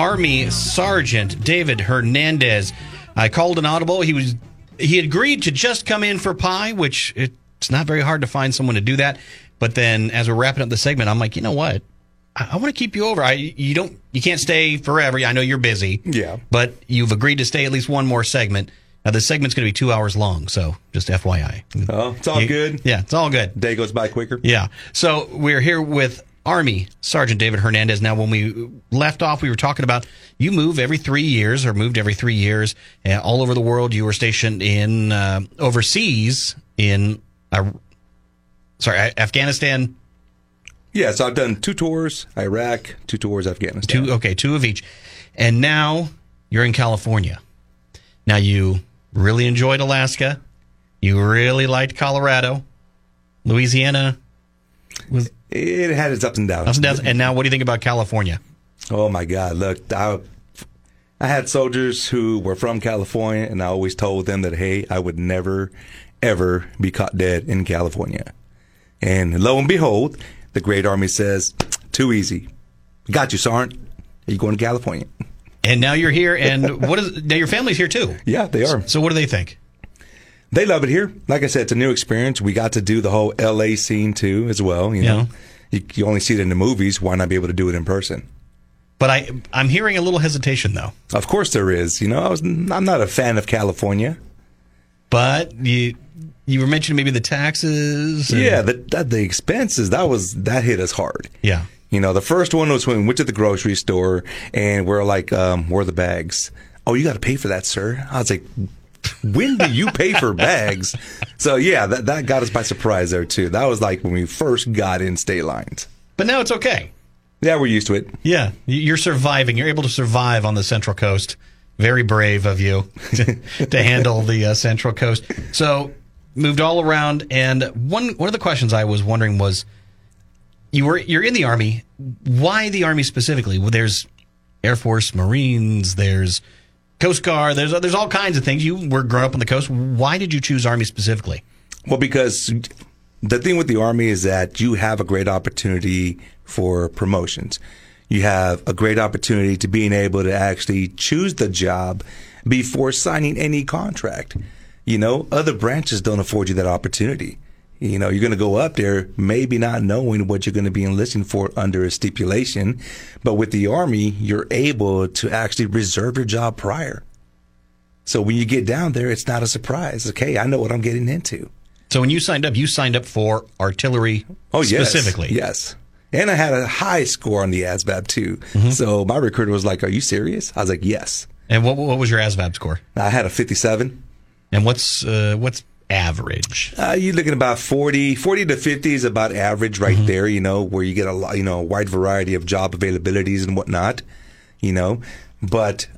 Army Sergeant David Hernandez. I called an audible. He was he agreed to just come in for pie, which it's not very hard to find someone to do that. But then as we're wrapping up the segment, I'm like, you know what? I, I want to keep you over. I you don't you can't stay forever. I know you're busy. Yeah. But you've agreed to stay at least one more segment. Now the segment's going to be two hours long, so just FYI. Oh, it's all You- good. Yeah, it's all good. Day goes by quicker. Yeah. So we're here with Army Sergeant David Hernandez. Now, when we left off, we were talking about you move every three years or moved every three years uh, all over the world. You were stationed in uh, overseas in, uh, sorry, Afghanistan. Yeah, so I've done two tours, Iraq, two tours, Afghanistan. Two, okay, two of each. And now you're in California. Now, you really enjoyed Alaska. You really liked Colorado. Louisiana was It had its ups and downs. ups and downs. And now, what do you think about California? Oh my God! Look, I, I had soldiers who were from California, and I always told them that hey, I would never, ever be caught dead in California. And lo and behold, the Great Army says, "Too easy. Got you, Sergeant. Are you going to California?" And now you're here, and what is now your family's here too? Yeah, they are. So what do they think? They love it here. Like I said, it's a new experience. We got to do the whole LA scene too, as well. You know, Yeah. you, you only see it in the movies. Why not be able to do it in person? But I I'm hearing a little hesitation though. Of course, there is. You know, I was. I'm not a fan of California. But you you were mentioning maybe the taxes. and- Yeah, the, that the expenses that was that hit us hard. yeah. You know, the first one was when we went to the grocery store and we're like, um, where are the bags? Oh, you got to pay for that, sir. I was like, when do you pay for bags? So yeah, that that got us by surprise there too. That was like when we first got in state lines. But now it's okay. Yeah, we're used to it. Yeah, You- you're surviving. You're able to survive on the Central Coast. Very brave of you to, to handle the uh, Central Coast. So moved all around, and one one of the questions I was wondering was, you were you're in the army. Why the army specifically? Well, there's Air Force, Marines. There's Coast Guard. There's there's all kinds of things. You were grown up on the coast. Why did you choose Army specifically? Well, because the thing with the Army is that you have a great opportunity for promotions. You have a great opportunity to being able to actually choose the job before signing any contract. You know, other branches don't afford you that opportunity. You know, you're going to go up there maybe not knowing what you're going to be enlisting for under a stipulation, but with the Army, you're able to actually reserve your job prior. So when you get down there, it's not a surprise. Okay, I know what I'm getting into. So when you signed up, you signed up for artillery Oh, yes. specifically. Yes. And I had a high score on the ASVAB too. Mm-hmm. So my recruiter was like, Are you serious? I was like, Yes. And what what was your ASVAB score? I had a 57. And what's uh, what's average? Uh, you're looking about 40, 40 to 50 is about average right Mm-hmm. there, you know, where you get a lot, you know, a wide variety of job availabilities and whatnot, you know. But,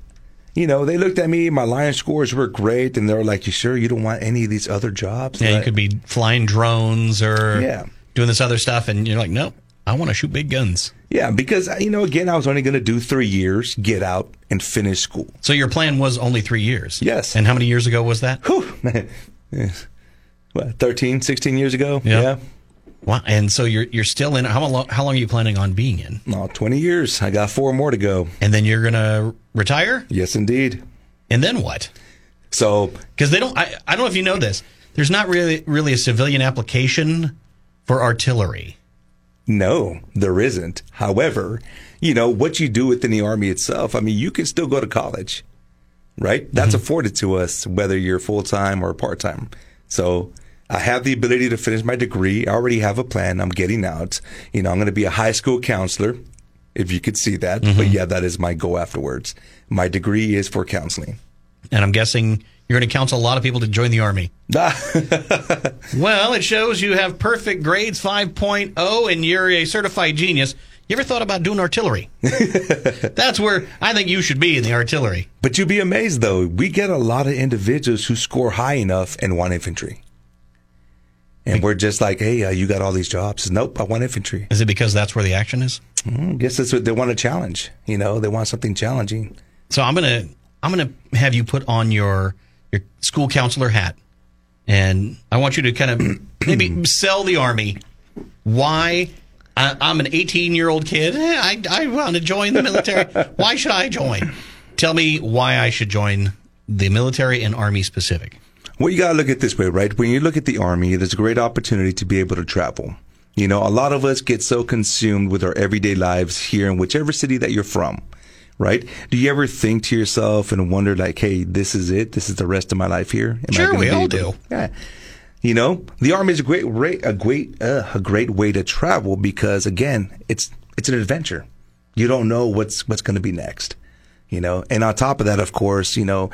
you know, they looked at me, my line scores were great, and they were like, You sure you don't want any of these other jobs? Yeah, you could be flying drones or Yeah. doing this other stuff, and you're like, nope, I want to shoot big guns. Yeah, because, you know, again, I was only going to do three years, get out, and finish school. So your plan was only three years. Yes. And how many years ago was that? Whew, man. What, 13, 16 years ago? Yeah. Wow. And so you're you're still in. How long? How long are you planning on being in? No, 20 years. I got four more to go. And then you're gonna retire. Yes, indeed. And then what? So, Because they don't. I, I don't know if you know this. There's not really really a civilian application for artillery. no, there isn't. However, you know, what you do within the Army itself, I mean, you can still go to college, right? That's mm-hmm. afforded to us, whether you're full time or part time. So, I have the ability to finish my degree. I already have a plan. I'm getting out. You know, I'm going to be a high school counselor, if you could see that. But mm-hmm. yeah, that is my goal afterwards. My degree is for counseling. And I'm guessing you're going to counsel a lot of people to join the Army. Well, it shows you have perfect grades 5.0 and you're a certified genius. You ever thought about doing artillery? That's where I think you should be in the artillery. But you'd be amazed though. We get a lot of individuals who score high enough and want infantry. And we're just like, hey, uh, you got all these jobs. Nope, I want infantry. Is it because that's where the action is? I guess that's what they want a challenge. You know, they want something challenging. So I'm gonna I'm gonna have you put on your your school counselor hat, and I want you to kind of maybe sell the army. Why? I, I'm an 18 year old kid. Eh, I I want to join the military. why should I join? Tell me why I should join the military and army specific. Well, you got to look at it this way, right? When you look at the Army, there's a great opportunity to be able to travel. You know, a lot of us get so consumed with our everyday lives here in whichever city that you're from, right? Do you ever think to yourself and wonder, like, hey, this is it? This is the rest of my life here? Am Sure, we all do. Yeah. You know, the Army is a great, a great, uh, a great way to travel because, again, it's it's an adventure. You don't know what's what's going to be next. You know, and on top of that, of course, you know,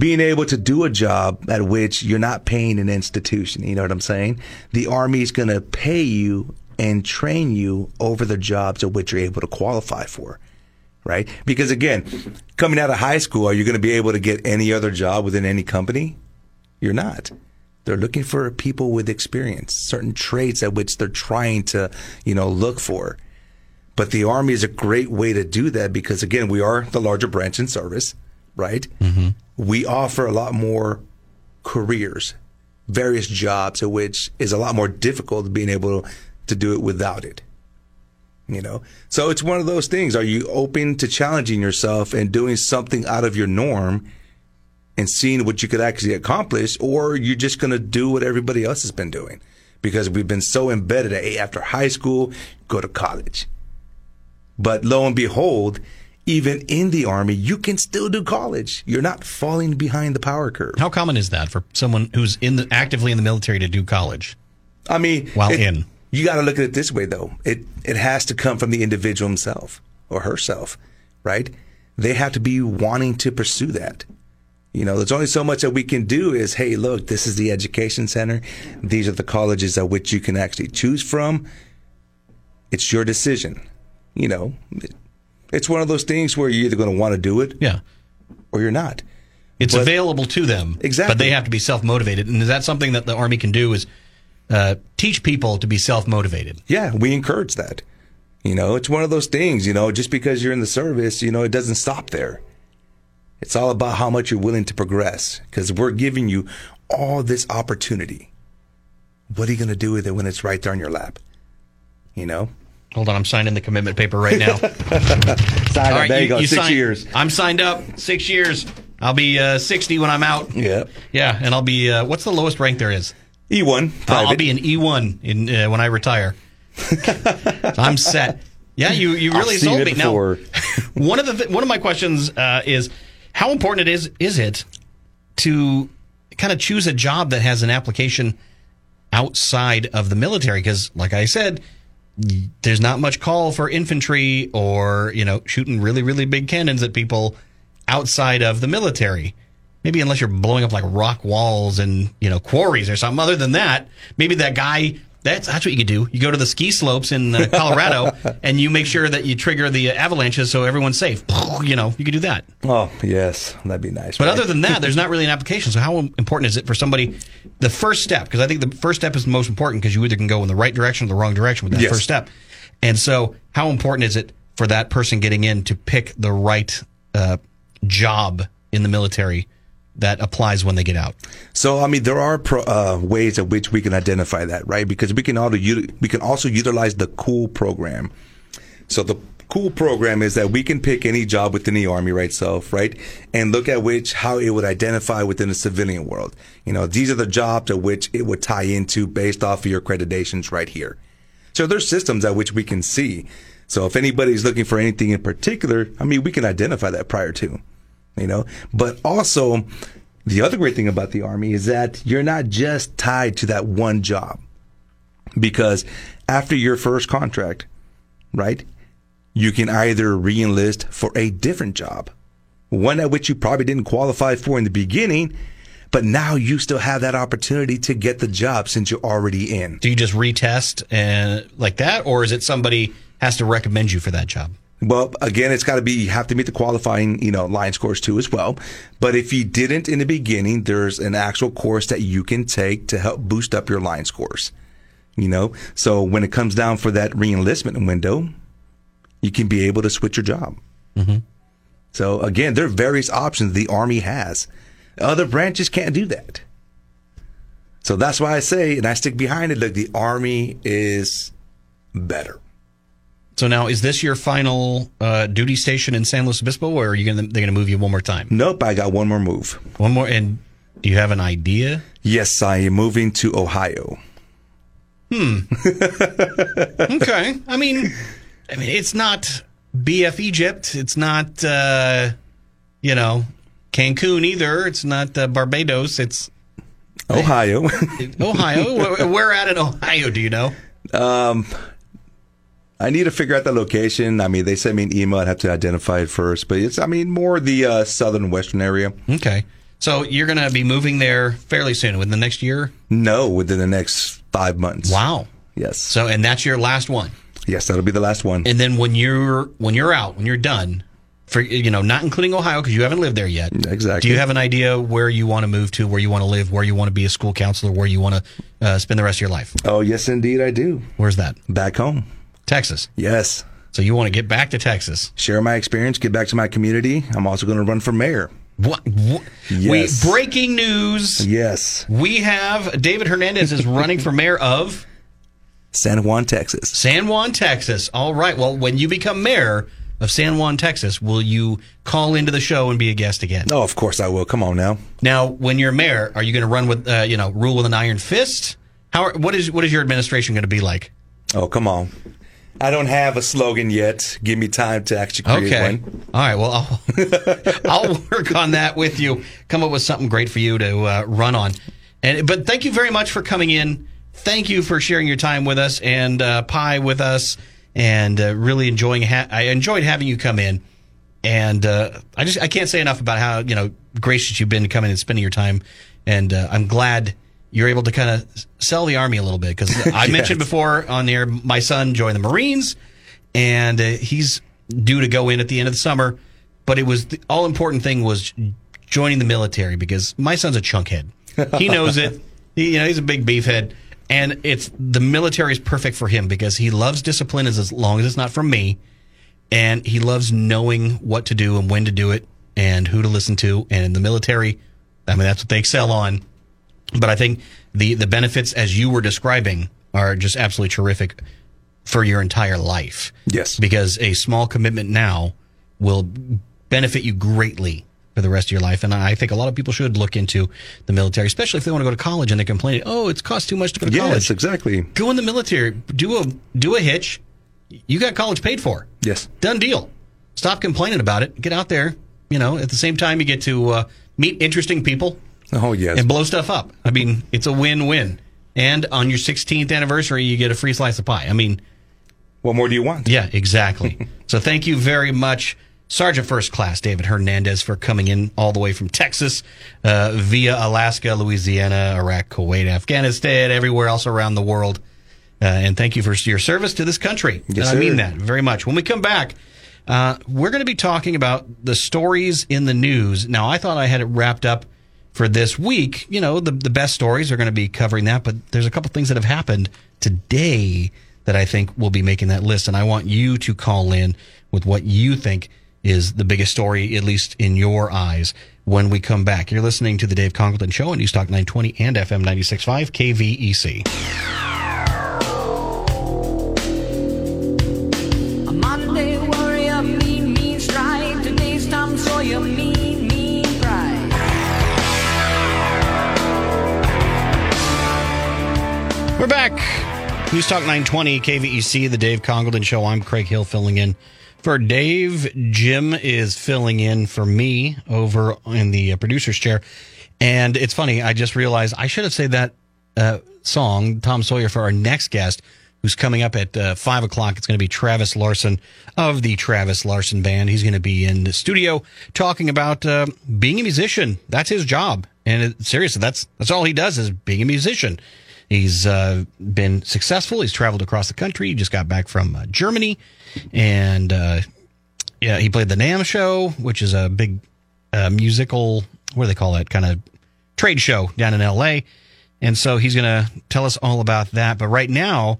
being able to do a job at which you're not paying an institution. You know what I'm saying? The Army is going to pay you and train you over the jobs at which you're able to qualify for. Right? Because again, coming out of high school, are you going to be able to get any other job within any company? You're not. They're looking for people with experience, certain traits at which they're trying to, you know, look for. But the Army is a great way to do that because, again, we are the larger branch in service, right? Mm-hmm. We offer a lot more careers, various jobs, which is a lot more difficult being able to do it without it. You know, so it's one of those things. Are you open to challenging yourself and doing something out of your norm and seeing what you could actually accomplish, or you're just going to do what everybody else has been doing? Because we've been so embedded at after high school, go to college. But lo and behold, even in the army, you can still do college. You're not falling behind the power curve. How common is that for someone who's in the, actively in the military to do college? I mean, While it- in. you got to look at it this way, though. It it has to come from the individual himself or herself, right? They have to be wanting to pursue that. You know, there's only so much that we can do. Is hey, look, this is the education center. These are the colleges at which you can actually choose from. It's your decision. You know, it's one of those things where you're either going to want to do it Yeah. or you're not. It's But- available to them. Exactly. But they have to be self motivated. And is that something that the Army can do is uh, teach people to be self motivated? Yeah, we encourage that. You know, it's one of those things, you know, just because you're in the service, you know, it doesn't stop there. It's all about how much you're willing to progress because we're giving you all this opportunity. What are you going to do with it when it's right there on your lap? You know? Hold on, I'm signing the commitment paper right now. Sign right, there you, go, six sign- years. I'm signed up. Six years. I'll be uh, 60 when I'm out. Yeah. Yeah, and I'll be. Uh, what's the lowest rank there is? E1, I'll- private. I'll be an E1 in uh, when I retire. So I'm set. Yeah, you you really sold me. before. Now, one of the th- one of my questions uh, is how important it is is it to kind of choose a job that has an application outside of the military? Because, like I said, there's not much call for infantry or you know shooting really really big cannons at people outside of the military. Maybe unless you're blowing up like rock walls and you know quarries or something. Other than that, maybe that guy. That's that's what you could do. You go to the ski slopes in uh, Colorado and you make sure that you trigger the avalanches so everyone's safe. You know, you could do that. oh, yes. That'd be nice. But right? other than that, there's not really an application. So how important is it for somebody? The first step, because I think the first step is the most important because you either can go in the right direction or the wrong direction with that Yes. first step. And so, how important is it for that person getting in to pick the right uh, job in the military that applies when they get out? So, I mean, there are pro, uh, ways at which we can identify that, right? Because we can also we can also utilize the Cool program. So the Cool program is that we can pick any job within the Army, right? Self, right, and look at which how it would identify within the civilian world. You know, these are the jobs at which it would tie into based off of your accreditations right here. So there's systems at which we can see. So if anybody's looking for anything in particular, I mean, we can identify that prior to, you know. But also, the other great thing about the Army is that you're not just tied to that one job. Because after your first contract, right, you can either reenlist for a different job. one at which you probably didn't qualify for in the beginning, but now you still have that opportunity to get the job since you're already in. Do you just retest and like that, or is it somebody has to recommend you for that job? Well, again, it's got to be, you have to meet the qualifying, you know, line scores too as well. But if you didn't in the beginning, there's an actual course that you can take to help boost up your line scores. You know, so when it comes down for that reenlistment window, you can be able to switch your job. Mm-hmm. So again, there are various options the Army has. Other branches can't do that. So that's why I say, and I stick behind it, look, the Army is better. So now, is this your final uh, duty station in San Luis Obispo, or are you gonna they're gonna move you one more time? Nope, I got one more move. One more, and do you have an idea? Yes, I am moving to Ohio. Hmm. okay, I mean, I mean, it's not BF Egypt. It's not uh, you know Cancun either. It's not uh, Barbados. It's Ohio. Ohio. where, where at in Ohio? Do you know? I need to figure out the location. I mean, they sent me an email. I'd have to identify it first, but it's, I mean, more the uh, southern western area. Okay, so you're gonna be moving there fairly soon, within the next year. No, within the next five months. Wow. Yes. So, and that's your last one. yes, that'll be the last one. And then when you're when you're out, when you're done, for you know, not including Ohio because you haven't lived there yet. Exactly. Do you have an idea where you want to move to, where you want to live, where you want to be a school counselor, where you want to uh, spend the rest of your life? oh, yes, indeed, I do. Where's that? Back home. Texas. Yes. So you want to get back to Texas? Share my experience, get back to my community. I'm also going to run for mayor. What? what Yes. We breaking news. Yes. We have David Hernandez is running for mayor of San Juan, Texas. San Juan, Texas. All right. Well, when you become mayor of San Juan, Texas, will you call into the show and be a guest again? Oh, of course I will. Come on now. Now, when you're mayor, are you going to run with, uh, you know, rule with an iron fist? How? Are, what is what is your administration going to be like? Oh, come on. I don't have a slogan yet. Give me time to actually create Okay. one. All right. Well, I'll, I'll work on that with you. Come up with something great for you to uh, run on. And but thank you very much for coming in. Thank you for sharing your time with us and uh, pie with us, and uh, really enjoying. Ha- I enjoyed having you come in, and uh, I just I can't say enough about how you know gracious you've been to come in and spending your time. And uh, I'm glad you're able to kind of sell the army a little bit because I mentioned before on the air my son joined the Marines, and uh, he's due to go in at the end of the summer. But it was the all important thing was joining the military because my son's a chunkhead. He knows it. He, you know, he's a big beefhead, and it's the military is perfect for him because he loves discipline as, as long as it's not from me, and he loves knowing what to do and when to do it and who to listen to. And in the military, I mean, that's what they excel on. But I think the the benefits, as you were describing, are just absolutely terrific for your entire life. Yes. because a small commitment now will benefit you greatly for the rest of your life. And I think a lot of people should look into the military, especially if they want to go to college and they complain, "Oh, it's cost too much to go to college. Yes, college." exactly. Go in the military. Do a do a hitch. You got college paid for. Yes. Done deal. Stop complaining about it. Get out there. You know, at the same time, you get to uh, meet interesting people Oh, yes. and blow stuff up. I mean, it's a win-win. And on your 16th anniversary, you get a free slice of pie. I mean, what more do you want? yeah, exactly. so thank you very much, Sergeant First Class David Hernandez, for coming in all the way from Texas uh, via Alaska, Louisiana, Iraq, Kuwait, Afghanistan, everywhere else around the world. Uh, and thank you for your service to this country. Yes, I mean that very much. When we come back, uh, we're going to be talking about the stories in the news. Now, I thought I had it wrapped up for this week. You know, the, the best stories are going to be covering that, but there's a couple things that have happened today that I think will be making that list. And I want you to call in with what you think is the biggest story, at least in your eyes, when we come back. You're listening to the Dave Congalton Show on News Talk 920 and FM 96.5 KVEC. We're back. News Talk 920 KVEC, the Dave Congalton Show. I'm Craig Hill filling in for Dave. Jim is filling in for me over in the uh, producer's chair. And it's funny, I just realized I should have said that uh, song, Tom Sawyer, for our next guest. who's coming up at uh, five o'clock. It's going to be Travis Larson of the Travis Larson Band. He's going to be in the studio talking about uh, being a musician. That's his job, and it, seriously, that's that's all he does is being a musician. He's uh, been successful. He's traveled across the country. He just got back from uh, Germany, and uh, yeah, he played the NAMM show, which is a big uh, musical. What do they call it? Kind of trade show down in L.A. And so he's going to tell us all about that. But right now,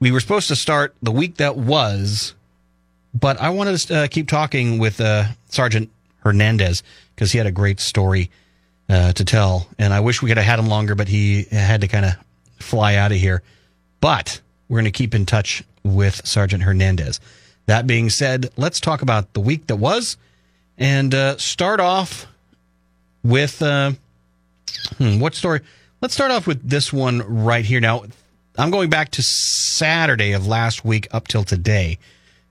we were supposed to start the week that was, but I wanted to uh, keep talking with uh, Sergeant Hernandez because he had a great story to tell. And I wish we could have had him longer, but he had to kind of fly out of here. But we're going to keep in touch with Sergeant Hernandez. That being said, let's talk about the week that was and uh, start off with uh, hmm, what story? Let's start off with this one right here. Now, I'm going back to Saturday of last week up till today,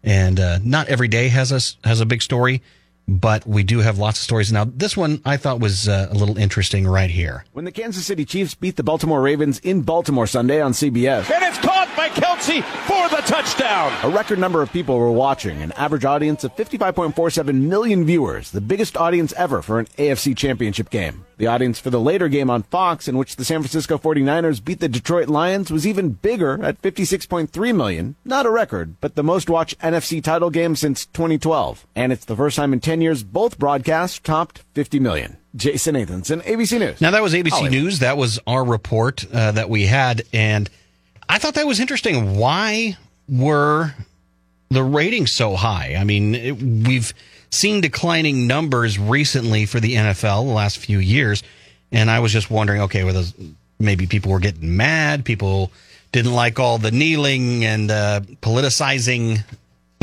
and uh, not every day has a has a big story, but we do have lots of stories. Now, this one I thought was uh, a little interesting right here. When the Kansas City Chiefs beat the Baltimore Ravens in Baltimore Sunday on CBS, And it's caught by Kelce for the touchdown. a record number of people were watching, an average audience of 55.47 million viewers, the biggest audience ever for an AFC championship game. The audience for the later game on Fox, in which the San Francisco 49ers beat the Detroit Lions, was even bigger at 56.3 million. Not a record, but the most watched NFC title game since 2012. And it's the first time in 10 years both broadcasts topped 50 million. Jason Nathanson, ABC News. Now that was ABC Hollywood. News. That was our report uh, that we had, and I thought that was interesting. Why were the ratings so high? I mean, it, we've seen declining numbers recently for the NFL the last few years, and I was just wondering, okay, were those maybe people were getting mad, people didn't like all the kneeling and uh, politicizing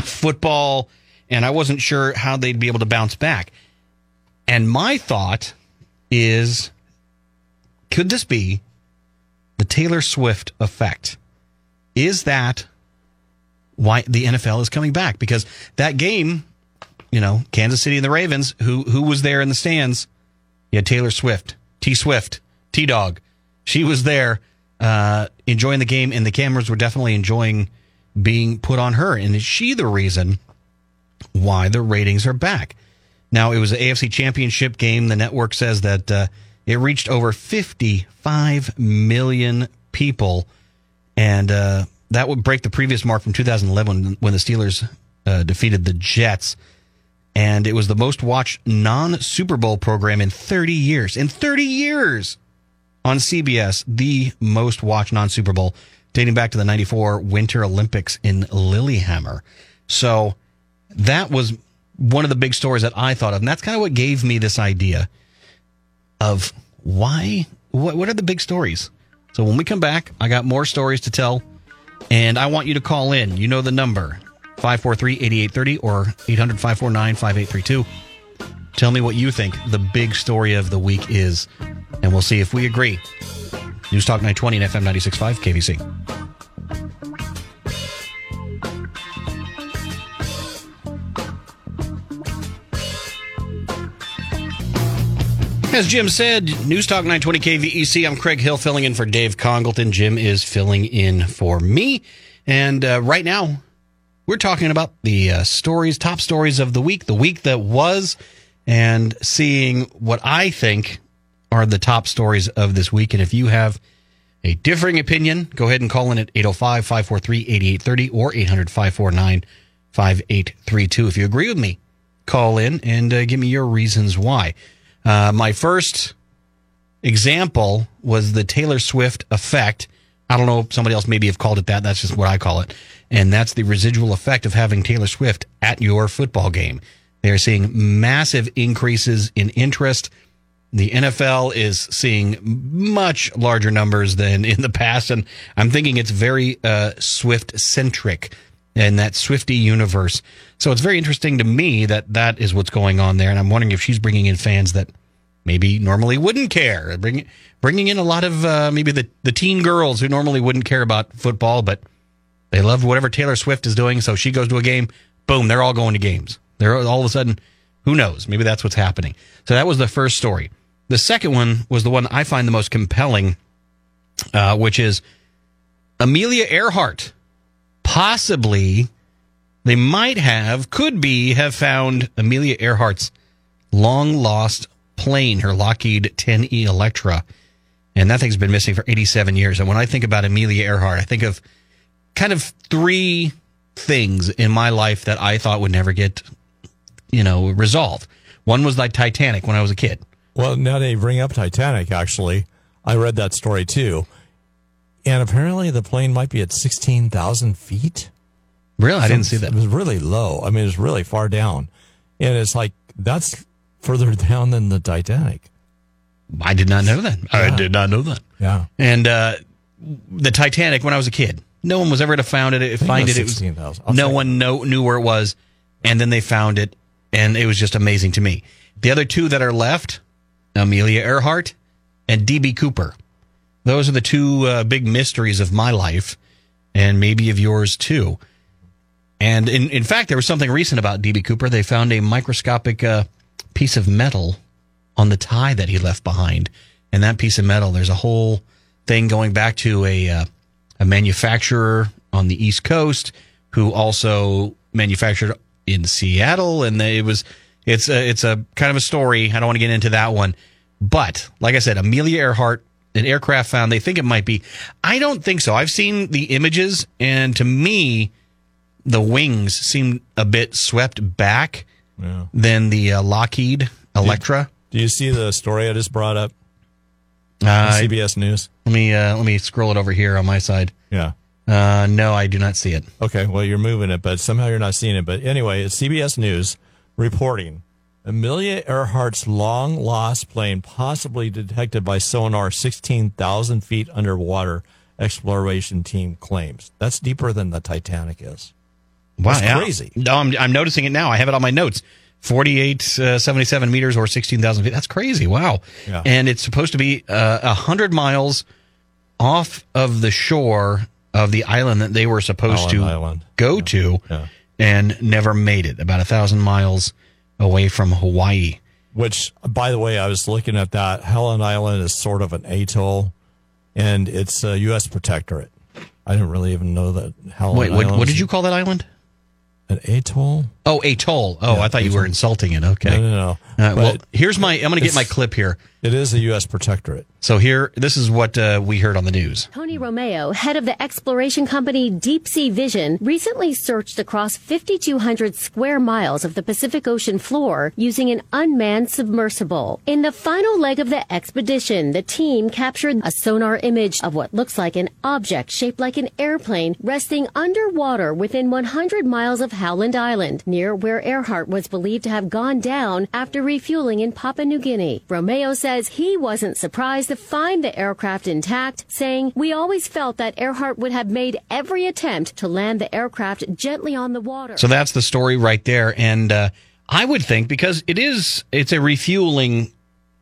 football, and I wasn't sure how they'd be able to bounce back. And my thought is could this be the Taylor Swift effect? Is that why the NFL is coming back? Because that game, you know, Kansas City and the Ravens, who who was there in the stands? Had Taylor Swift, T Swift, T Dog. She was there uh, enjoying the game, and the cameras were definitely enjoying being put on her. And is she the reason why the ratings are back? Now, it was an AFC championship game. The network says that uh, it reached over 55 million people. And uh, that would break the previous mark from 2011 when, the Steelers uh, defeated the Jets. And it was the most watched non Super Bowl program in 30 years. In 30 years on CBS, the most watched non Super Bowl dating back to the 94 Winter Olympics in Lillehammer. So that was one of the big stories that I thought of. And that's kind of what gave me this idea of why, what, what are the big stories? So when we come back, I got more stories to tell. And I want you to call in. You know the number 543 8830 or 800 549 5832. Tell me what you think the big story of the week is, and we'll see if we agree. News Talk 920 and FM 96.5 KVEC. As Jim said, News Talk 920 KVEC. I'm Craig Hill filling in for Dave Congalton. Jim is filling in for me. And uh, right now, we're talking about the uh, stories, top stories of the week, the week that was, and seeing what I think are the top stories of this week. And if you have a differing opinion, go ahead and call in at 805 543 8830 or 800 549 5832. If you agree with me, call in and uh, give me your reasons why. Uh, my first example was the Taylor Swift effect. I don't know if somebody else maybe have called it that. That's just what I call it. And that's the residual effect of having Taylor Swift at your football game. They're seeing massive increases in interest. The NFL is seeing much larger numbers than in the past. And I'm thinking it's very uh, Swift centric in that Swifty universe. So it's very interesting to me that that is what's going on there. And I'm wondering if she's bringing in fans that maybe normally wouldn't care. Bring, bringing in a lot of uh, maybe the, the teen girls who normally wouldn't care about football, but they love whatever Taylor Swift is doing. So she goes to a game, boom, they're all going to games. They're all of a sudden, who knows? Maybe that's what's happening. So that was the first story. The second one was the one I find the most compelling, uh, which is Amelia Earhart. Possibly, they might have, could be, have found Amelia Earhart's long lost plane, her Lockheed 10E Electra. And that thing's been missing for 87 years. And when I think about Amelia Earhart, I think of kind of three things in my life that I thought would never get, you know, resolved. One was like Titanic when I was a kid. Well, now they bring up Titanic, actually. I read that story too. And apparently the plane might be at 16,000 feet. Really? I didn't see that. It was really low. I mean, it was really far down. And it's like, that's further down than the Titanic. I did not know that. I did not know that. Yeah. And uh, the Titanic, when I was a kid, no one was ever to found it. think Find it it. was It 16,000. Was, no one know, knew where it was, and then they found it, and it was just amazing to me. The other two that are left, Amelia Earhart and DB Cooper. Those are the two uh, big mysteries of my life, and maybe of yours too. And in in fact, there was something recent about DB Cooper. They found a microscopic uh, piece of metal on the tie that he left behind, and that piece of metal. There's a whole thing going back to a uh, a manufacturer on the East Coast who also manufactured in Seattle, and they, it was it's a, it's a kind of a story. I don't want to get into that one, but like I said, Amelia Earhart, an aircraft found. They think it might be. I don't think so. I've seen the images, and to me, the wings seem a bit swept back Yeah. than the uh, Lockheed Electra. Do you see the story I just brought up? on Uh, CBS News. let me uh, let me scroll it over here on my side. Yeah. Uh, no, I do not see it. Okay, well, you're moving it, but somehow you're not seeing it. But anyway, it's CBS News reporting Amelia Earhart's long lost plane possibly detected by sonar 16,000 feet underwater, exploration team claims. That's deeper than the Titanic is. Wow, That's crazy. No, I'm, I'm noticing it now. I have it on my notes. 48, uh, 77 meters or 16,000 feet. That's crazy. Wow. Yeah. And it's supposed to be uh, 100 miles off of the shore of the island that they were supposed Island to Island. go to Yeah. and never made it. About a thousand miles away from Hawaii. Which, by the way, I was looking at that. Howland Island is sort of an atoll, and it's a U.S. protectorate. I didn't really even know that Howland Wait, what, what did you call that island? An atoll? Oh, atoll. Oh, Yeah, I thought you were insulting it. Okay. No, no, no. Uh, well, here's my. I'm going to get my clip here. it is a U.S. protectorate. So here, this is what uh, we heard on the news. Tony Romeo, head of the exploration company Deep Sea Vision, recently searched across 5,200 square miles of the Pacific Ocean floor using an unmanned submersible. In the final leg of the expedition, the team captured a sonar image of what looks like an object shaped like an airplane resting underwater within 100 miles of Howland Island, near where Earhart was believed to have gone down after refueling in Papua New Guinea. Romeo says he wasn't surprised to find the aircraft intact, saying, We always felt that Earhart would have made every attempt to land the aircraft gently on the water. So that's the story right there. And uh, I would think because it is, it's a refueling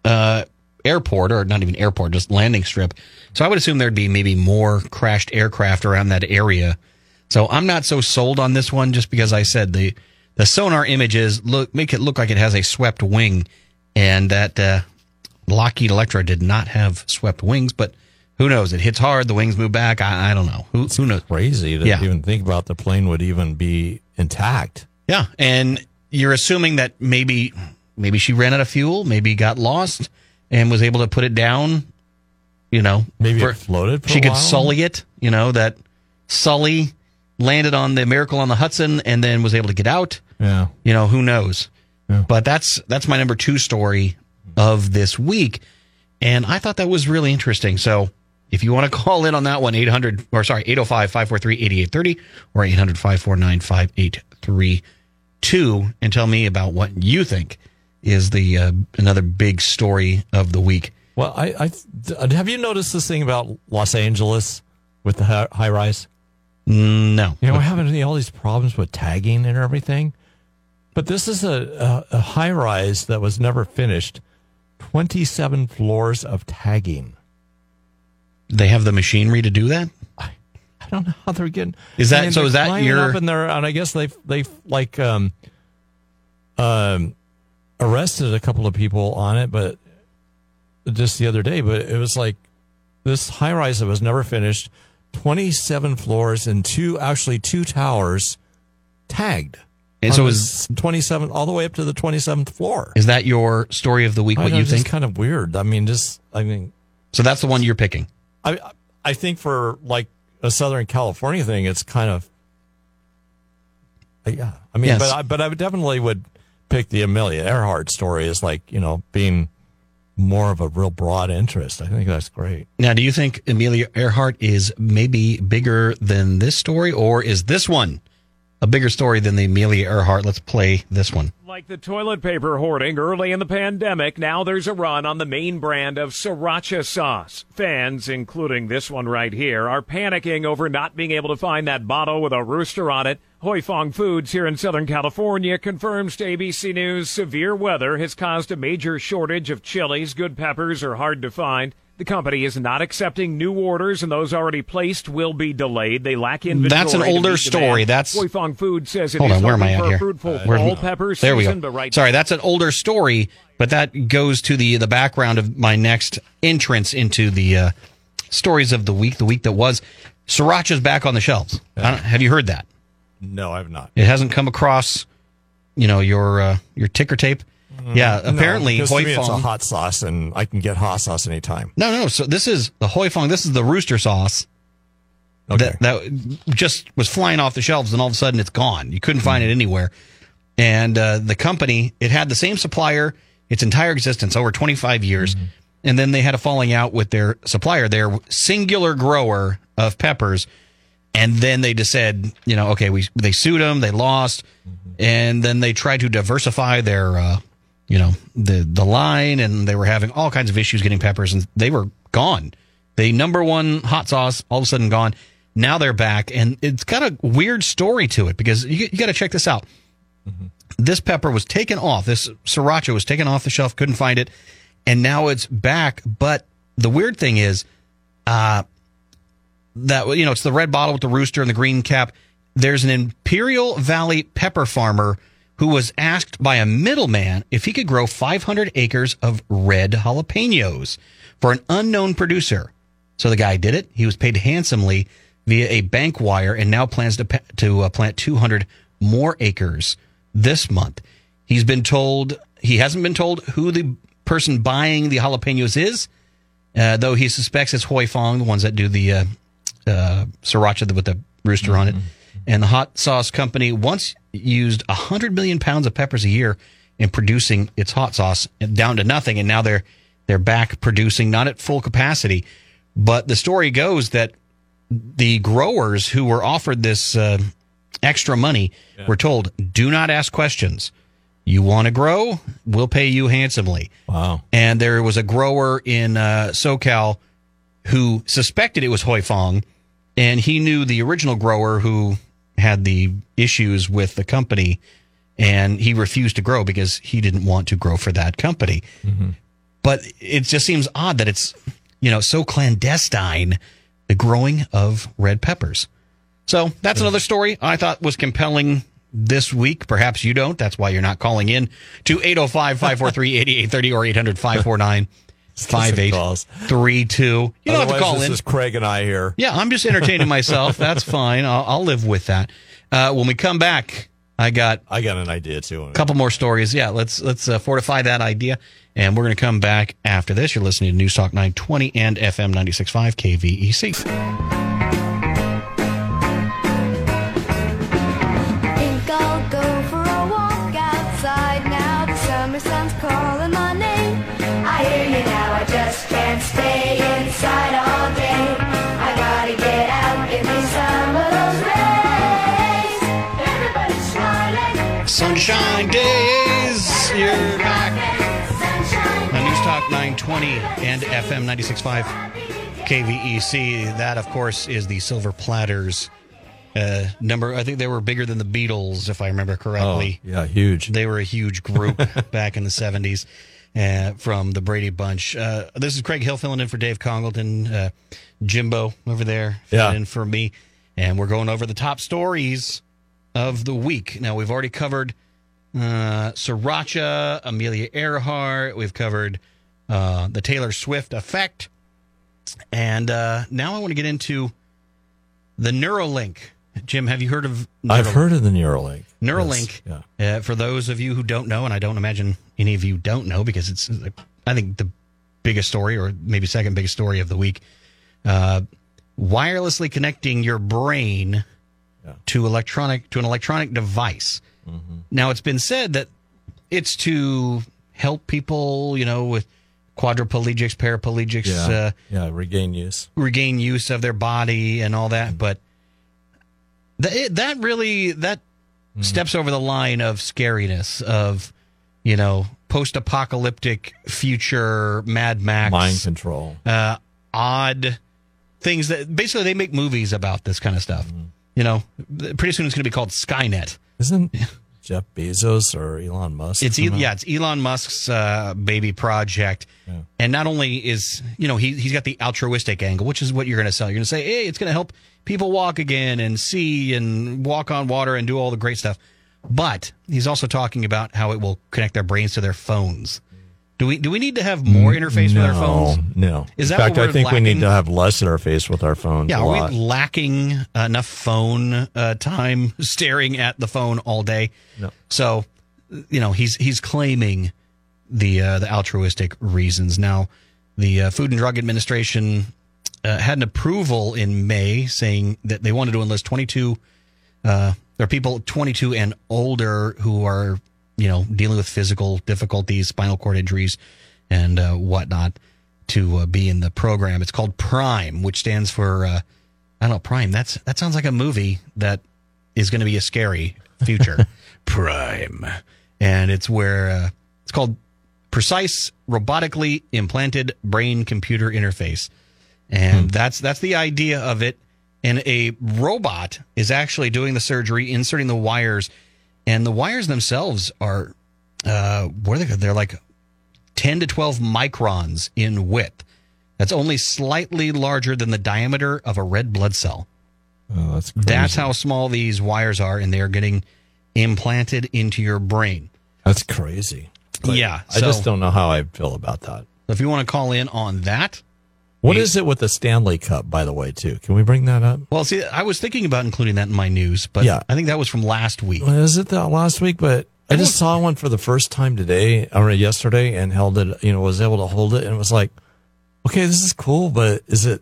uh, airport, or not even airport, just landing strip. So I would assume there'd be maybe more crashed aircraft around that area. So I'm not so sold on this one, just because I said the the sonar images look make it look like it has a swept wing, and that uh, Lockheed Electra did not have swept wings. But who knows? It hits hard, the wings move back. I, I don't know. Who who knows? Crazy to Yeah. even think about the plane would even be intact. Yeah, and you're assuming that maybe maybe she ran out of fuel, maybe got lost, and was able to put it down. You know, Maybe for- it floated she could sully it. You know that Sully landed on the Miracle on the Hudson and then was able to get out. Yeah. You know, who knows? Yeah. But that's that's my number two story of this week, and I thought that was really interesting. So. If you want to call in on that one, 800, or sorry, 805 543 8830 or 800 549 5832 and tell me about what you think is the uh, another big story of the week. Well, I, I have you noticed this thing about Los Angeles with the high rise? No. You know, we're having all these problems with tagging and everything. But this is a, a, a high rise that was never finished. 27 floors of tagging. They have the machinery to do that? I don't know how they're getting. Is that- I mean, so is that your- up in there? And I guess they've they've like um um arrested a couple of people on it, but just the other day. But it was like this high rise that was never finished. 27 floors and two, actually two towers tagged. And so is- 27 all the way up to the 27th floor. Is that your story of the week? What know, you think? kind of weird. I mean, just I mean, So that's the one you're picking. I I think for like a Southern California thing, it's kind of yeah. I mean, Yes. but I, but I would definitely would pick the Amelia Earhart story as like you know being more of a real broad interest. I think that's great. Now, do you think Amelia Earhart is maybe bigger than this story, or is this one a bigger story than the Amelia Earhart? Let's play this one. Like the toilet paper hoarding early in the pandemic, now there's a run on the main brand of sriracha sauce. Fans, including this one right here, are panicking over not being able to find that bottle with a rooster on it. Huy Fong Foods here in Southern California confirms to ABC News severe weather has caused a major shortage of chilies. Good peppers are hard to find. The company is not accepting new orders, and those already placed will be delayed. They lack inventory. That's an older story. demand. That's- Huy Fong Foods says it Hold is on, where am I at a here? fruitful Where's fall my- pepper there we season, go. but right Sorry, that's an older story, but that goes to the the background of my next entrance into the uh, stories of the week. The week that was, Sriracha's back on the shelves. I don't, have you heard that? No, I've not. It hasn't come across, you know, your uh, your ticker tape. Yeah, apparently no, Hoi me it's a hot sauce, and I can get hot sauce anytime. No, no. So this is the Huy Fong. This is the rooster sauce Okay. that that just was flying off the shelves, and all of a sudden it's gone. You couldn't find it anywhere. And uh, the company, it had the same supplier its entire existence, over 25 years, and then they had a falling out with their supplier, their singular grower of peppers. And then they just said, you know, okay, we they sued them, they lost, and then they tried to diversify their, uh, you know, the the line, and they were having all kinds of issues getting peppers, and they were gone. The number one hot sauce all of a sudden gone. Now they're back, and it's got a weird story to it because you, you got to check this out. This pepper was taken off. This sriracha was taken off the shelf. Couldn't find it, and now it's back. But the weird thing is, uh, that you know it's the red bottle with the rooster and the green cap. There's an Imperial Valley pepper farmer who was asked by a middleman if he could grow 500 acres of red jalapenos for an unknown producer. So the guy did it. He was paid handsomely via a bank wire, and now plans to to uh, plant 200 more acres this month. He's been told he hasn't been told who the person buying the jalapenos is, uh, though he suspects it's Huy Fong, the ones that do the uh, uh, sriracha with the rooster on it. And the hot sauce company once used 100 million pounds of peppers a year in producing its hot sauce down to nothing. And now they're, they're back producing, not at full capacity. But the story goes that the growers who were offered this uh, extra money were told, do not ask questions. You want to grow? We'll pay you handsomely. Wow. And there was a grower in uh, SoCal who suspected it was Huy Fong, and he knew the original grower who had the issues with the company, and he refused to grow because he didn't want to grow for that company. Mm-hmm. But it just seems odd that it's you know so clandestine the growing of red peppers. So that's mm-hmm. another story I thought was compelling this week. Perhaps you don't. That's why you're not calling in to 805 543 8830 or 800 549 5832. You don't have to Otherwise, call this in. is Craig and I here. Yeah, I'm just entertaining myself. That's fine. I'll, I'll live with that. Uh, when we come back, I got I got an idea too. a couple more stories. Yeah, let's let's uh, fortify that idea, and we're going to come back after this. You're listening to News Talk 920 and FM 96.5 KVEC. I'll go for a walk outside now. The summer sun's calling days, you're back. Sunshine. On News Talk 920 and FM 96.5 KVEC. That, of course, is the Silver Platters uh, number. I think they were bigger than the Beatles, if I remember Oh, correctly. yeah, huge. They were a huge group back in the 70s uh, from the Brady Bunch. Uh, this is Craig Hill filling in for Dave Congalton. Uh, Jimbo over there filling Yeah. in for me. And we're going over the top stories of the week. Now, we've already covered uh, Sriracha, Amelia Earhart. We've covered uh, the Taylor Swift effect. And uh, now I want to get into The Neuralink. Jim, have you heard of I've heard of the Neuralink. Neuralink. Yes, yeah. Uh, for those of you who don't know, and I don't imagine any of you don't know because it's, I think, the biggest story or maybe second biggest story of the week. Uh, wirelessly connecting your brain to electronic to an electronic device. Mm-hmm. Now, it's been said that it's to help people, you know, with quadriplegics, paraplegics, Yeah, uh, yeah, regain use. regain use of their body and all that. But th- it, that really that steps over the line of scariness of you know post-apocalyptic future Mad Max Mind control. uh, odd things that basically they make movies about this kind of stuff. You know, pretty soon it's going to be called Skynet. Isn't Jeff Bezos or Elon Musk? It's yeah, it's Elon Musk's uh, baby project, and not only is you know he he's got the altruistic angle, which is what you're going to sell. You're going to say, hey, it's going to help people walk again and see and walk on water and do all the great stuff. But he's also talking about how it will connect their brains to their phones. Do we do we need to have more interface with our No, phones? No. Is that In fact, I think we need to have less interface with our phones. Yeah, are lot. we lacking enough phone uh, time staring at the phone all day? No. So, you know, he's he's claiming the uh, the altruistic reasons. Now, the uh, Food and Drug Administration uh, had an approval in May saying that they wanted to enlist 22 uh, there are people 22 and older who are you know dealing with physical difficulties, spinal cord injuries, and uh, whatnot to uh, be in the program. It's called Prime, which stands for uh, I don't know Prime. That's that sounds like a movie that is going to be a scary future. Prime, and it's where uh, it's called precise robotically implanted brain computer interface and that's that's the idea of it and a robot is actually doing the surgery inserting the wires and the wires themselves are uh what are they they're like 10 to 12 microns in width. That's only slightly larger than the diameter of a red blood cell. Oh, that's that's how small these wires are and they are getting implanted into your brain. That's crazy. But yeah I just don't know how I feel about that. if you want to call in on that What is it with the Stanley Cup, by the way, too? Can we bring that up? Well, see, I was thinking about including that in my news, but Yeah. I think that was from last week. Was it that last week? But I just saw one for the first time today or yesterday and held it, you know, was able to hold it and it was like, okay, this is cool, but is it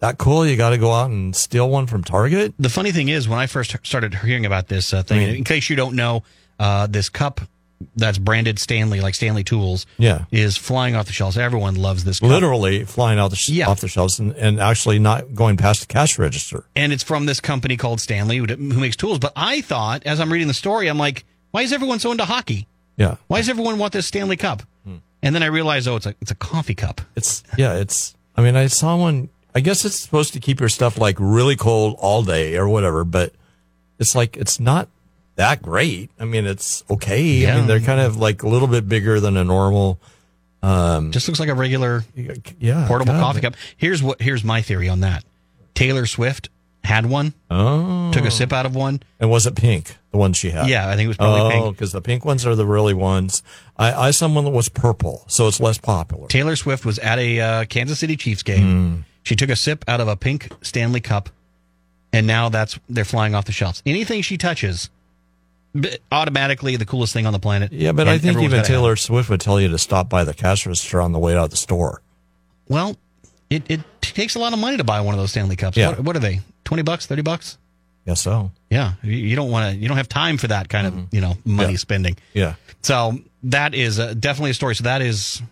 that cool? You got to go out and steal one from Target? The funny thing is, when I first started hearing about this uh, thing, I mean- in case you don't know, uh, this cup that's branded Stanley, like Stanley Tools, Yeah. is flying off the shelves. Everyone loves this cup. Literally flying out the sh- off the shelves and, and actually not going past the cash register. And it's from this company called Stanley, who, who makes tools. But I thought, as I'm reading the story, I'm like, why is everyone so into hockey? Yeah. Why does everyone want this Stanley Cup? Hmm. And then I realized, oh, it's a it's a coffee cup. It's yeah, it's. I mean, I saw one. I guess it's supposed to keep your stuff like really cold all day or whatever, but it's like it's not that great. I mean, it's okay. I mean, they're kind of like a little bit bigger than a normal. Um, Just looks like a regular yeah portable coffee cup. Here's what here's my theory on that. Taylor Swift had one. Oh, Took a sip out of one. And was it pink? The one she had? Yeah, I think it was probably oh, pink. because the pink ones are the really ones. I, I saw one that was purple, so it's less popular. Taylor Swift was at a uh, Kansas City Chiefs game. Hmm. She took a sip out of a pink Stanley Cup, and now that's they're flying off the shelves. Anything she touches, automatically the coolest thing on the planet. Yeah, but I think even gotta have. Taylor Swift would tell you to stop by the cash register on the way out of the store. Well, it, it takes a lot of money to buy one of those Stanley Cups. Yeah. What, what are they? Twenty bucks? Thirty bucks? Yes, so. Yeah, you, you don't want to. You don't have time for that kind of you know money Mm-hmm. Yeah. spending. Yeah. So that is uh, definitely a story. So that is,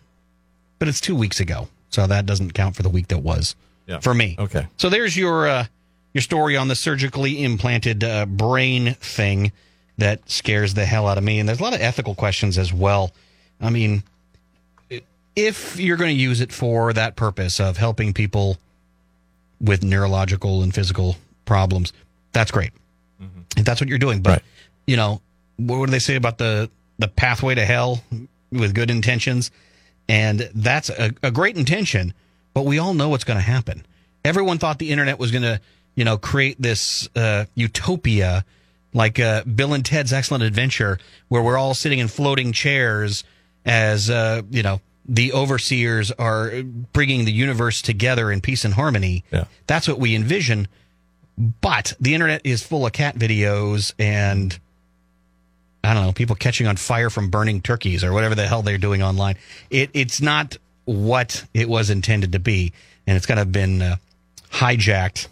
but it's two weeks ago, so that doesn't count for the week that was Yeah. for me. Okay. So there's your uh, your story on the surgically implanted uh, brain thing that scares the hell out of me, and there's a lot of ethical questions as well. I mean, if you're going to use it for that purpose of helping people with neurological and physical problems, that's great. If that's what you're doing, but you know, what, what do they say about the the pathway to hell with good intentions? And that's a, a great intention, but we all know what's going to happen. Everyone thought the internet was going to, you know, create this uh, utopia like uh, Bill and Ted's Excellent Adventure, where we're all sitting in floating chairs as, uh, you know, the overseers are bringing the universe together in peace and harmony. Yeah. That's what we envision. But the internet is full of cat videos and I don't know, people catching on fire from burning turkeys or whatever the hell they're doing online. It, it's not what it was intended to be, and it's kind of been uh, hijacked.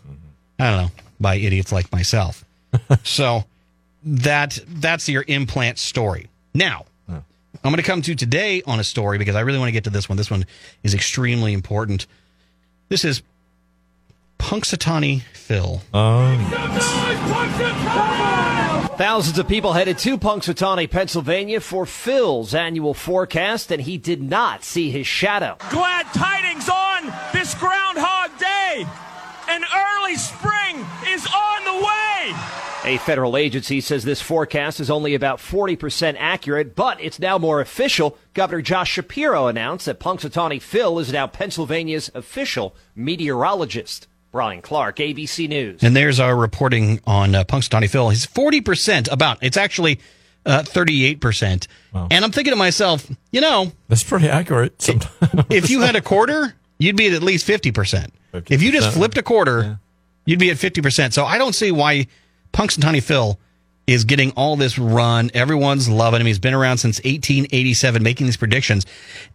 I don't know by idiots like myself. so that that's your implant story. Now, I'm going to come to today on a story because I really want to get to this one. This one is extremely important. This is Punxsutawney Phil. Oh. Thousands of people headed to Punxsutawney, Pennsylvania for Phil's annual forecast, and he did not see his shadow. Glad tidings on this Groundhog Day. An early spring is on the way. A federal agency says this forecast is only about 40% accurate, but it's now more official. Governor Josh Shapiro announced that Punxsutawney Phil is now Pennsylvania's official meteorologist. Brian Clark, ABC News. And there's our reporting on uh, Punxsutawney Phil. He's 40% about. It's actually uh, 38%. And I'm thinking to myself, you know, That's pretty accurate. Sometimes. if you had a quarter, you'd be at at least 50%. If you just flipped a quarter, you'd be at 50%. So I don't see why Punxsutawney Phil is getting all this run. Everyone's loving him. He's been around since 1887 making these predictions.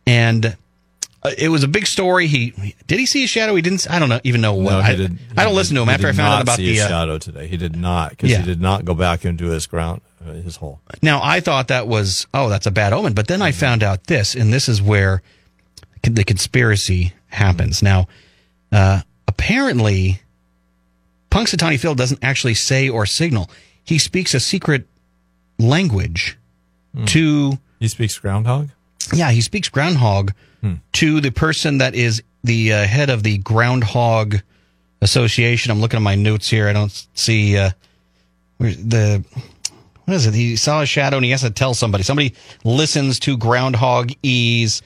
And uh, it was a big story. He did he see a shadow? He didn't. I don't know. Even know what. No, I, did- I don't listen to him after I found out about the. uh, shadow today. He did not because Yeah. he did not go back into his ground, uh, his hole. Now I thought that was oh that's a bad omen, but then I found out this, and this is where the conspiracy happens. Now, uh, apparently, Punxsutawney Phil doesn't actually say or signal. He speaks a secret language to. He speaks groundhog. Yeah, he speaks groundhog to the person that is the uh, head of the Groundhog Association. I'm looking at my notes here. I don't see uh, the what is it? He saw a shadow and he has to tell somebody. Somebody listens to Groundhog Ease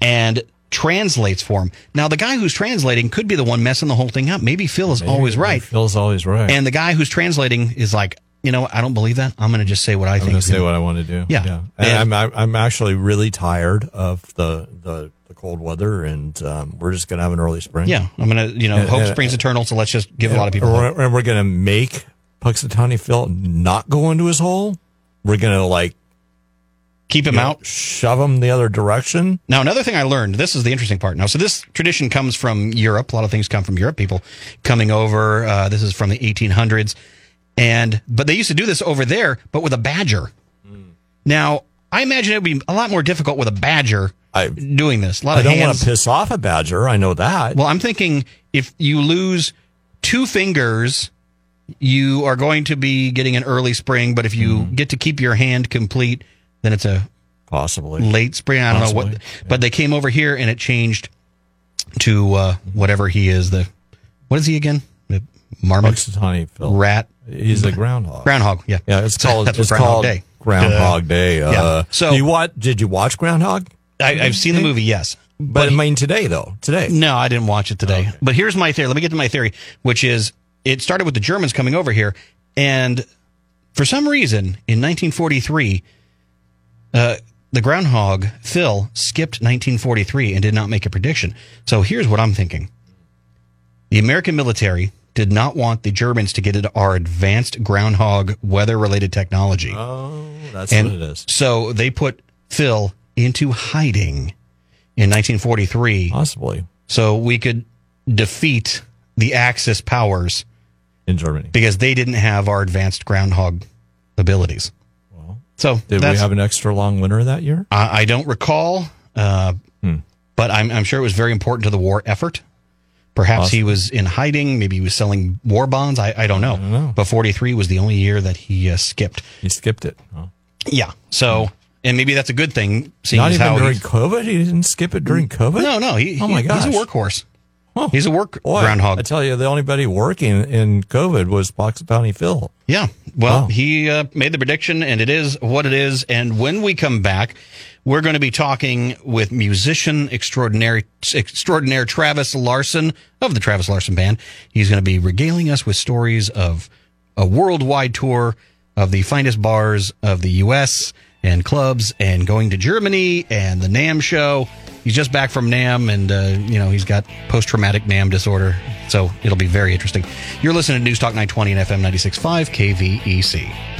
and translates for him. Now, the guy who's translating could be the one messing the whole thing up. Maybe Phil is always right. Phil's always right. And the guy who's translating is like, you know. I don't believe that. I'm going to just say what I I'm think. going to say what I want to do. Yeah. And I'm, I'm actually really tired of the the, the cold weather, and um, we're just going to have an early spring. Yeah, I'm gonna, you know, And- hope and- springs eternal. So let's just give a lot of people. And we're, and we're going to make Puxatawny Phil not go into his hole. We're going to like keep him out, shove him the other direction. Now, another thing I learned. This is the interesting part. Now, so this tradition comes from Europe. A lot of things come from Europe. People coming over. Uh, this is from the 1800s, and but they used to do this over there, but with a badger. Now, I imagine it would be a lot more difficult with a badger I, doing this. A lot I of don't want to piss off a badger. I know that. Well, I'm thinking if you lose two fingers, you are going to be getting an early spring. But if you get to keep your hand complete, then it's a possibly late spring. I don't know Possibly, what. But they came over here and it changed to uh, whatever he is. The what is he again? The marmot, rat. He's a groundhog. Groundhog. Yeah. Yeah, it's called that's it's Groundhog called Day. Groundhog. Day. Uh, Yeah. So- you what? Did you watch Groundhog? I, I've seen the movie. Yes. But, I mean today though. Today. No, I didn't watch it today. But here's my theory. Let me get to my theory, which is it started with the Germans coming over here, and for some reason in 1943, uh, the groundhog Phil skipped 1943 and did not make a prediction. So here's what I'm thinking: the American military did not want the Germans to get into our advanced groundhog weather-related technology. Oh, that's and what it is. So they put Phil into hiding in 1943. Possibly. So we could defeat the Axis powers in Germany because they didn't have our advanced groundhog abilities. So Did we have an extra long winter that year? I, I don't recall, uh, Hmm. but I'm, I'm sure it was very important to the war effort. Perhaps he was in hiding. Maybe he was selling war bonds. I, I don't know. But 43 was the only year that he uh, skipped. He skipped it. Yeah. So, and maybe that's a good thing. Seeing Not as even how during COVID. He didn't skip it during COVID. No, no. He, oh he- my gosh, he's a workhorse. He's a work Boy, groundhog. I tell you, the only buddy working in COVID was Poxitawney Phil. Yeah. Well, he uh, made the prediction, and it is what it is. And when we come back, we're going to be talking with musician extraordinary extraordinaire Travis Larson of the Travis Larson Band. He's going to be regaling us with stories of a worldwide tour of the finest bars of the U.S. and clubs, and going to Germany and the NAMM show. He's just back from Nam, and uh, you know he's got post traumatic Nam disorder, so it'll be very interesting. You're listening to News Talk 920 and FM 96.5 KVEC.